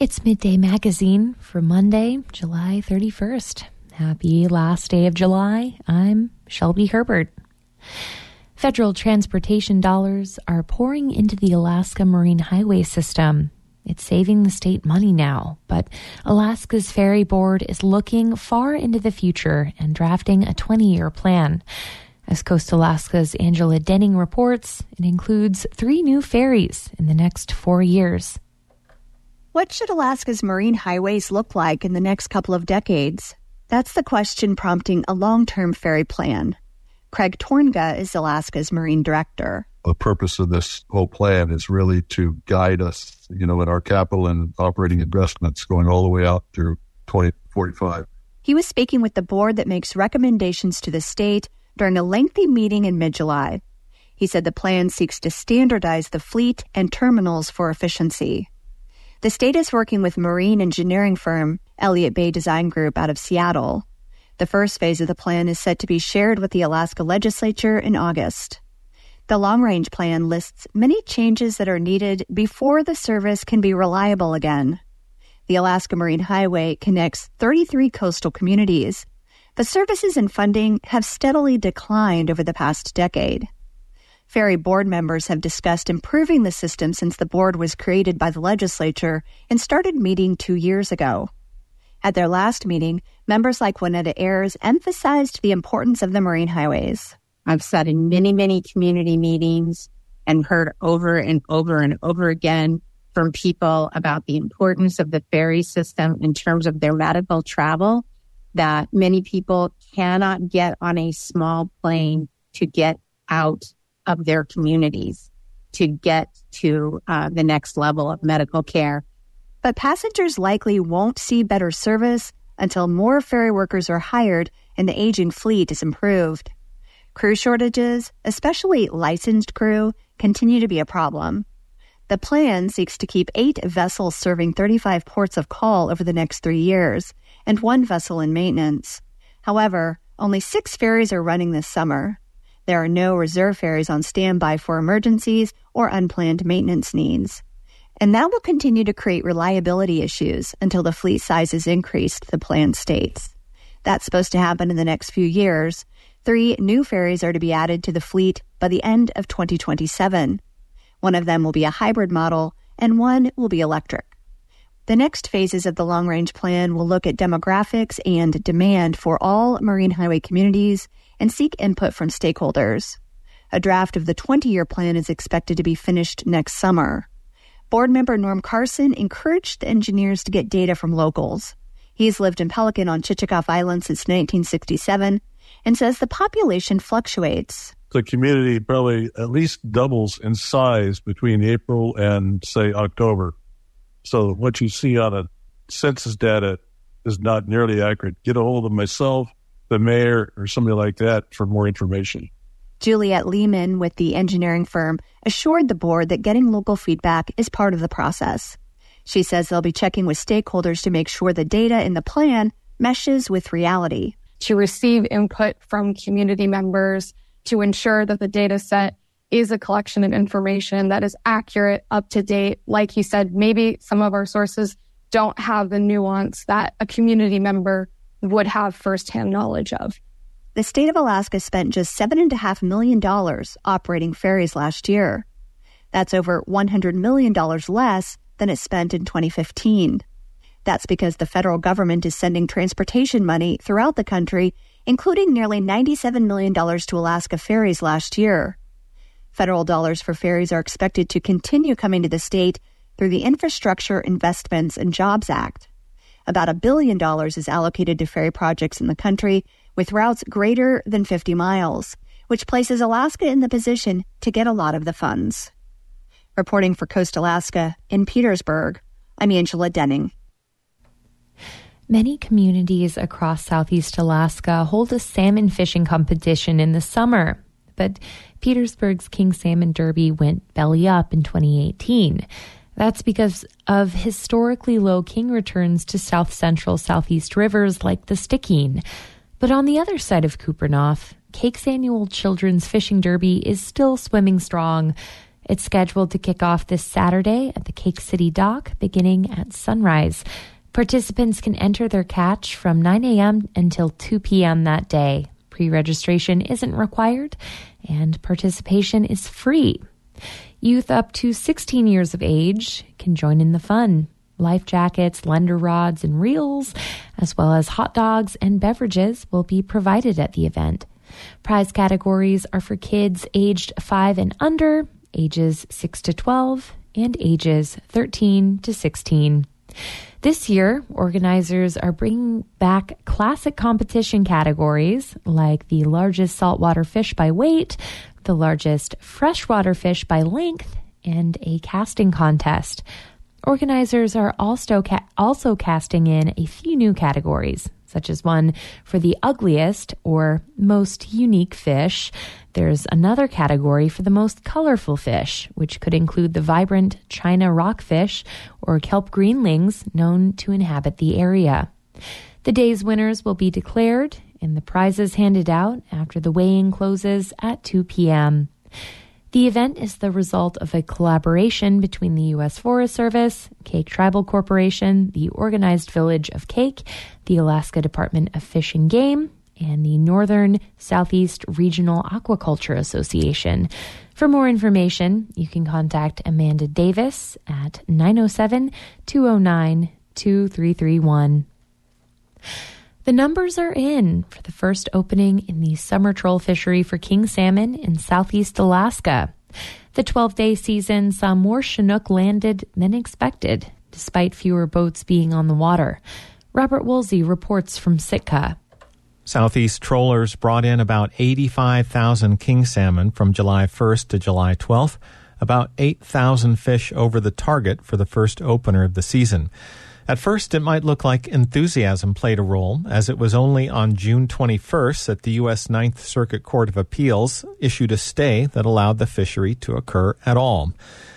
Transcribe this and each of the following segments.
It's Midday Magazine for Monday, July 31st. Happy last day of July. I'm Shelby Herbert. Federal transportation dollars are pouring into the Alaska Marine Highway System. It's saving the state money now, but Alaska's Ferry Board is looking far into the future and drafting a 20 year plan. As Coast Alaska's Angela Denning reports, it includes three new ferries in the next four years. What should Alaska's marine highways look like in the next couple of decades? That's the question prompting a long term ferry plan. Craig Tornga is Alaska's marine director. The purpose of this whole plan is really to guide us, you know, in our capital and operating investments going all the way out through 2045. He was speaking with the board that makes recommendations to the state during a lengthy meeting in mid July. He said the plan seeks to standardize the fleet and terminals for efficiency. The state is working with marine engineering firm Elliott Bay Design Group out of Seattle. The first phase of the plan is set to be shared with the Alaska legislature in August. The long range plan lists many changes that are needed before the service can be reliable again. The Alaska Marine Highway connects 33 coastal communities, but services and funding have steadily declined over the past decade. Ferry board members have discussed improving the system since the board was created by the legislature and started meeting two years ago. At their last meeting, members like Wanetta Ayers emphasized the importance of the marine highways. I've sat in many, many community meetings and heard over and over and over again from people about the importance of the ferry system in terms of their medical travel, that many people cannot get on a small plane to get out of their communities to get to uh, the next level of medical care. But passengers likely won't see better service until more ferry workers are hired and the aging fleet is improved. Crew shortages, especially licensed crew, continue to be a problem. The plan seeks to keep eight vessels serving 35 ports of call over the next three years and one vessel in maintenance. However, only six ferries are running this summer. There are no reserve ferries on standby for emergencies or unplanned maintenance needs. And that will continue to create reliability issues until the fleet size is increased, the plan states. That's supposed to happen in the next few years. Three new ferries are to be added to the fleet by the end of 2027. One of them will be a hybrid model, and one will be electric. The next phases of the long range plan will look at demographics and demand for all marine highway communities and seek input from stakeholders. A draft of the 20 year plan is expected to be finished next summer. Board member Norm Carson encouraged the engineers to get data from locals. He's lived in Pelican on Chichagof Island since 1967 and says the population fluctuates. The community probably at least doubles in size between April and, say, October. So what you see on a census data is not nearly accurate. Get a hold of myself, the mayor, or somebody like that for more information. Juliet Lehman with the engineering firm assured the board that getting local feedback is part of the process. She says they'll be checking with stakeholders to make sure the data in the plan meshes with reality. To receive input from community members to ensure that the data set is a collection of information that is accurate, up to date. Like you said, maybe some of our sources don't have the nuance that a community member would have firsthand knowledge of. The state of Alaska spent just $7.5 million operating ferries last year. That's over $100 million less than it spent in 2015. That's because the federal government is sending transportation money throughout the country, including nearly $97 million to Alaska ferries last year. Federal dollars for ferries are expected to continue coming to the state through the Infrastructure Investments and Jobs Act. About a billion dollars is allocated to ferry projects in the country with routes greater than 50 miles, which places Alaska in the position to get a lot of the funds. Reporting for Coast Alaska in Petersburg, I'm Angela Denning. Many communities across southeast Alaska hold a salmon fishing competition in the summer but Petersburg's King Salmon Derby went belly up in 2018. That's because of historically low king returns to south central southeast rivers like the Stikine. But on the other side of Kupreanof, Kake's annual Children's Fishing Derby is still swimming strong. It's scheduled to kick off this Saturday at the Kake City Dock beginning at sunrise. Participants can enter their catch from 9 a.m. until 2 p.m. that day. Pre registration isn't required and participation is free. Youth up to 16 years of age can join in the fun. Life jackets, lender rods, and reels, as well as hot dogs and beverages, will be provided at the event. Prize categories are for kids aged 5 and under, ages 6 to 12, and ages 13 to 16. This year, organizers are bringing back classic competition categories like the largest saltwater fish by weight, the largest freshwater fish by length, and a casting contest. Organizers are also, ca- also casting in a few new categories, such as one for the ugliest or most unique fish. There's another category for the most colorful fish, which could include the vibrant China rockfish or kelp greenlings known to inhabit the area. The day's winners will be declared and the prizes handed out after the weighing closes at 2 p.m. The event is the result of a collaboration between the U.S. Forest Service, Kake Tribal Corporation, the Organized Village of Kake, the Alaska Department of Fish and Game, and the Northern Southeast Regional Aquaculture Association. For more information, you can contact Amanda Davis at 907 209 2331. The numbers are in for the first opening in the summer troll fishery for king salmon in southeast Alaska. The 12 day season saw more Chinook landed than expected, despite fewer boats being on the water. Robert Woolsey reports from Sitka. Southeast trollers brought in about 85,000 king salmon from July 1st to July 12th, about 8,000 fish over the target for the first opener of the season. At first, it might look like enthusiasm played a role, as it was only on June 21st that the U.S. Ninth Circuit Court of Appeals issued a stay that allowed the fishery to occur at all.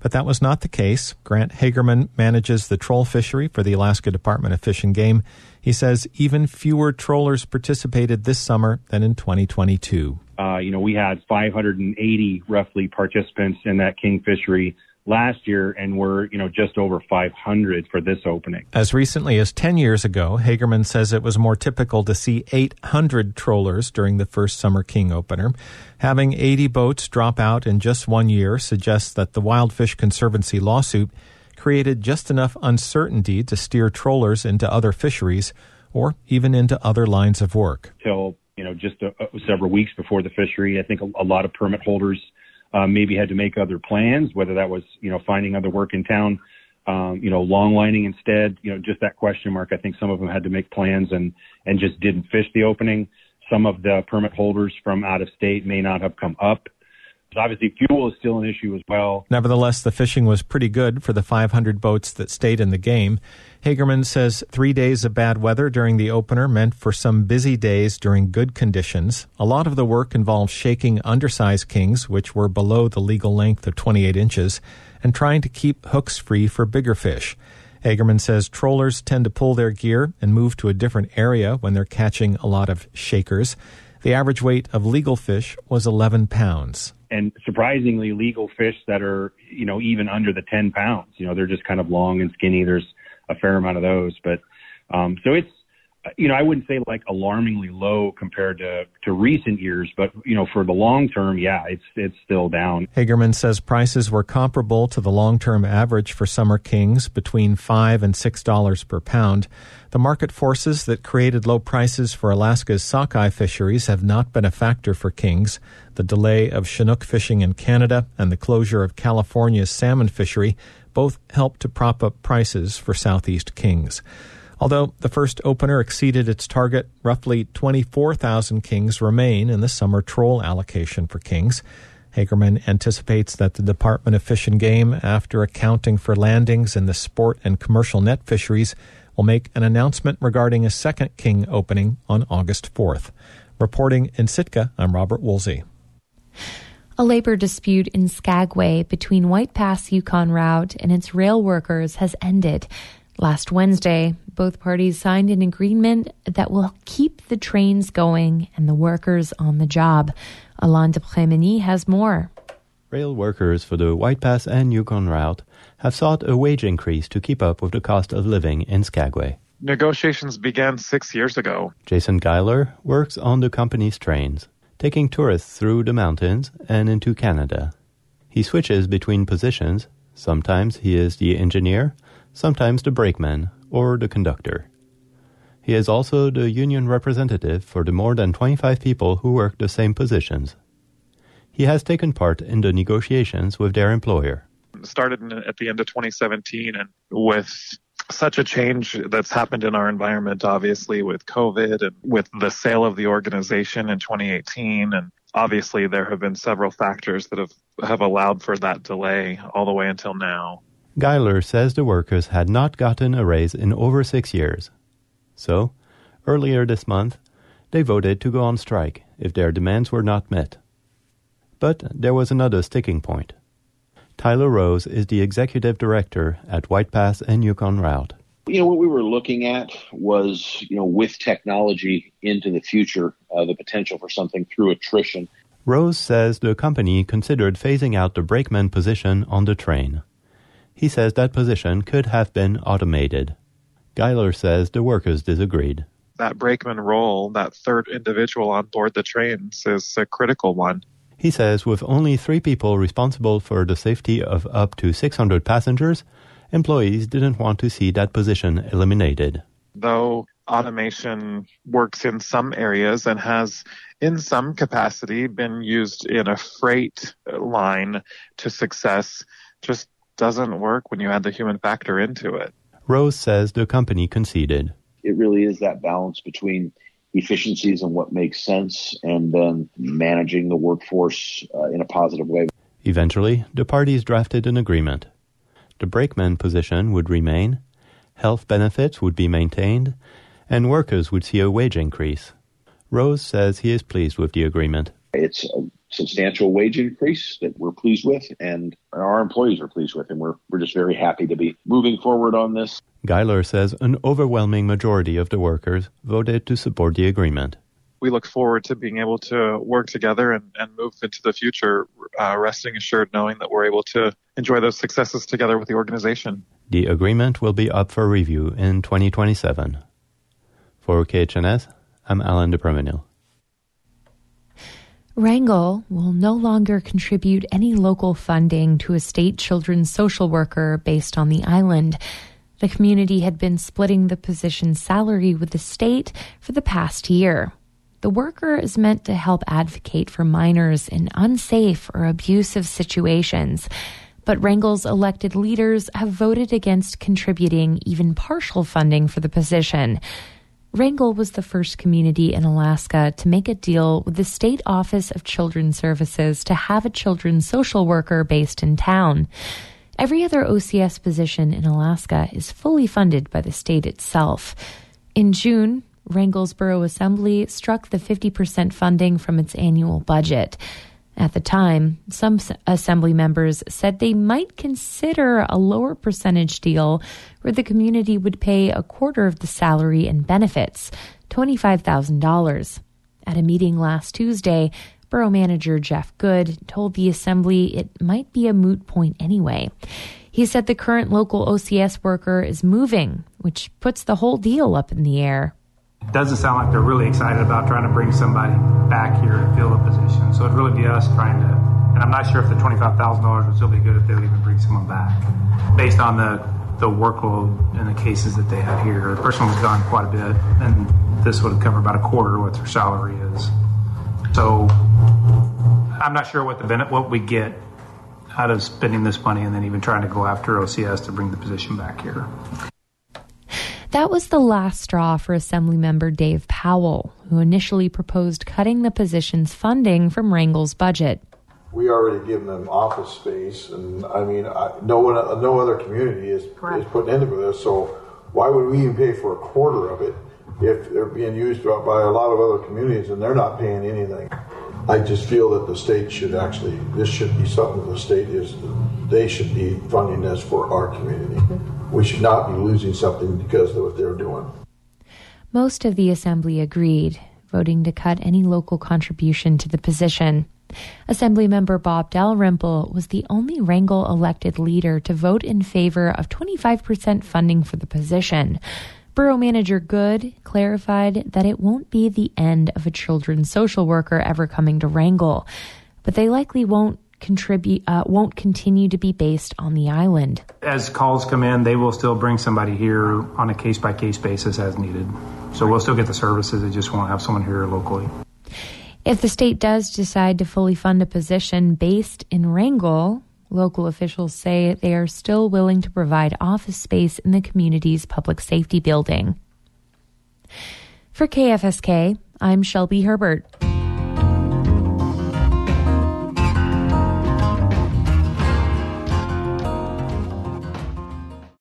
But that was not the case. Grant Hagerman manages the troll fishery for the Alaska Department of Fish and Game. He says even fewer trollers participated this summer than in 2022. Uh, you know, we had 580 roughly participants in that king fishery last year and we're, you know, just over 500 for this opening. As recently as 10 years ago, Hagerman says it was more typical to see 800 trollers during the first Summer King opener. Having 80 boats drop out in just one year suggests that the Wild Fish Conservancy lawsuit created just enough uncertainty to steer trollers into other fisheries or even into other lines of work. Till, you know, just a, a, several weeks before the fishery, I think a, a lot of permit holders uh, maybe had to make other plans, whether that was, you know, finding other work in town, um, you know, long lining instead, you know, just that question mark. I think some of them had to make plans and, and just didn't fish the opening. Some of the permit holders from out of state may not have come up. Obviously, fuel is still an issue as well. Nevertheless, the fishing was pretty good for the 500 boats that stayed in the game. Hagerman says three days of bad weather during the opener meant for some busy days during good conditions. A lot of the work involved shaking undersized kings, which were below the legal length of 28 inches, and trying to keep hooks free for bigger fish. Hagerman says trollers tend to pull their gear and move to a different area when they're catching a lot of shakers. The average weight of legal fish was 11 pounds. And surprisingly, legal fish that are, you know, even under the 10 pounds, you know, they're just kind of long and skinny. There's a fair amount of those. But um, so it's you know I wouldn't say like alarmingly low compared to to recent years, but you know for the long term, yeah, it's it's still down. Hagerman says prices were comparable to the long term average for summer kings, between five and six dollars per pound. The market forces that created low prices for Alaska's sockeye fisheries have not been a factor for kings. The delay of Chinook fishing in Canada and the closure of California's salmon fishery both helped to prop up prices for Southeast Kings. Although the first opener exceeded its target, roughly 24,000 kings remain in the summer troll allocation for kings. Hagerman anticipates that the Department of Fish and Game, after accounting for landings in the sport and commercial net fisheries, will make an announcement regarding a second king opening on August 4th. Reporting in Sitka, I'm Robert Woolsey. A labor dispute in Skagway between White Pass Yukon Route and its rail workers has ended. Last Wednesday, both parties signed an agreement that will keep the trains going and the workers on the job. Alain de Prémeny has more. Rail workers for the White Pass and Yukon route have sought a wage increase to keep up with the cost of living in Skagway. Negotiations began six years ago. Jason Geiler works on the company's trains, taking tourists through the mountains and into Canada. He switches between positions. Sometimes he is the engineer, sometimes the brakeman or the conductor. He is also the union representative for the more than 25 people who work the same positions. He has taken part in the negotiations with their employer. Started at the end of 2017 and with such a change that's happened in our environment, obviously with COVID and with the sale of the organization in 2018. And obviously there have been several factors that have, have allowed for that delay all the way until now. Geiler says the workers had not gotten a raise in over six years. So, earlier this month, they voted to go on strike if their demands were not met. But there was another sticking point. Tyler Rose is the executive director at White Pass and Yukon Route. You know, what we were looking at was, you know, with technology into the future, uh, the potential for something through attrition. Rose says the company considered phasing out the brakeman position on the train. He says that position could have been automated. Geiler says the workers disagreed. That brakeman role, that third individual on board the trains, is a critical one. He says with only three people responsible for the safety of up to 600 passengers, employees didn't want to see that position eliminated. Though automation works in some areas and has, in some capacity, been used in a freight line to success, just doesn't work when you add the human factor into it. Rose says the company conceded. It really is that balance between efficiencies and what makes sense and then managing the workforce uh, in a positive way. Eventually, the parties drafted an agreement. The brakeman position would remain, health benefits would be maintained, and workers would see a wage increase. Rose says he is pleased with the agreement. It's a substantial wage increase that we're pleased with and our employees are pleased with, and we're, we're just very happy to be moving forward on this. Geiler says an overwhelming majority of the workers voted to support the agreement. We look forward to being able to work together and, and move into the future, uh, resting assured knowing that we're able to enjoy those successes together with the organization. The agreement will be up for review in 2027. For KHNS, I'm Alan DePermanil. Wrangell will no longer contribute any local funding to a state children's social worker based on the island. The community had been splitting the position's salary with the state for the past year. The worker is meant to help advocate for minors in unsafe or abusive situations. But Wrangell's elected leaders have voted against contributing even partial funding for the position. Wrangell was the first community in Alaska to make a deal with the State Office of Children's Services to have a children's social worker based in town. Every other OCS position in Alaska is fully funded by the state itself. In June, Wrangell's Borough Assembly struck the 50% funding from its annual budget. At the time, some assembly members said they might consider a lower percentage deal where the community would pay a quarter of the salary and benefits, $25,000. At a meeting last Tuesday, Borough Manager Jeff Good told the assembly it might be a moot point anyway. He said the current local OCS worker is moving, which puts the whole deal up in the air doesn't sound like they're really excited about trying to bring somebody back here to fill a position. So it'd really be us trying to, and I'm not sure if the $25,000 would still be good if they would even bring someone back. Based on the, the workload and the cases that they have here, the person was gone quite a bit, and this would cover about a quarter of what their salary is. So I'm not sure what the what we get out of spending this money and then even trying to go after OCS to bring the position back here. That was the last straw for Assemblymember Dave Powell, who initially proposed cutting the position's funding from Wrangell's budget. We already given them office space, and I mean, I, no one, no other community is is putting into this. So why would we even pay for a quarter of it if they're being used by a lot of other communities and they're not paying anything? I just feel that the state should actually, this should be something the state is, they should be funding this for our community mm-hmm. We should not be losing something because of what they're doing. Most of the assembly agreed, voting to cut any local contribution to the position. Assemblymember Bob Dalrymple was the only Wrangell elected leader to vote in favor of 25% funding for the position. Borough Manager Good clarified that it won't be the end of a children's social worker ever coming to Wrangell, but they likely won't contribute uh, won't continue to be based on the island. As calls come in, they will still bring somebody here on a case by case basis as needed. So we'll still get the services. They just won't have someone here locally. If the state does decide to fully fund a position based in Wrangell, local officials say they are still willing to provide office space in the community's public safety building. For KFSK, I'm Shelby Herbert.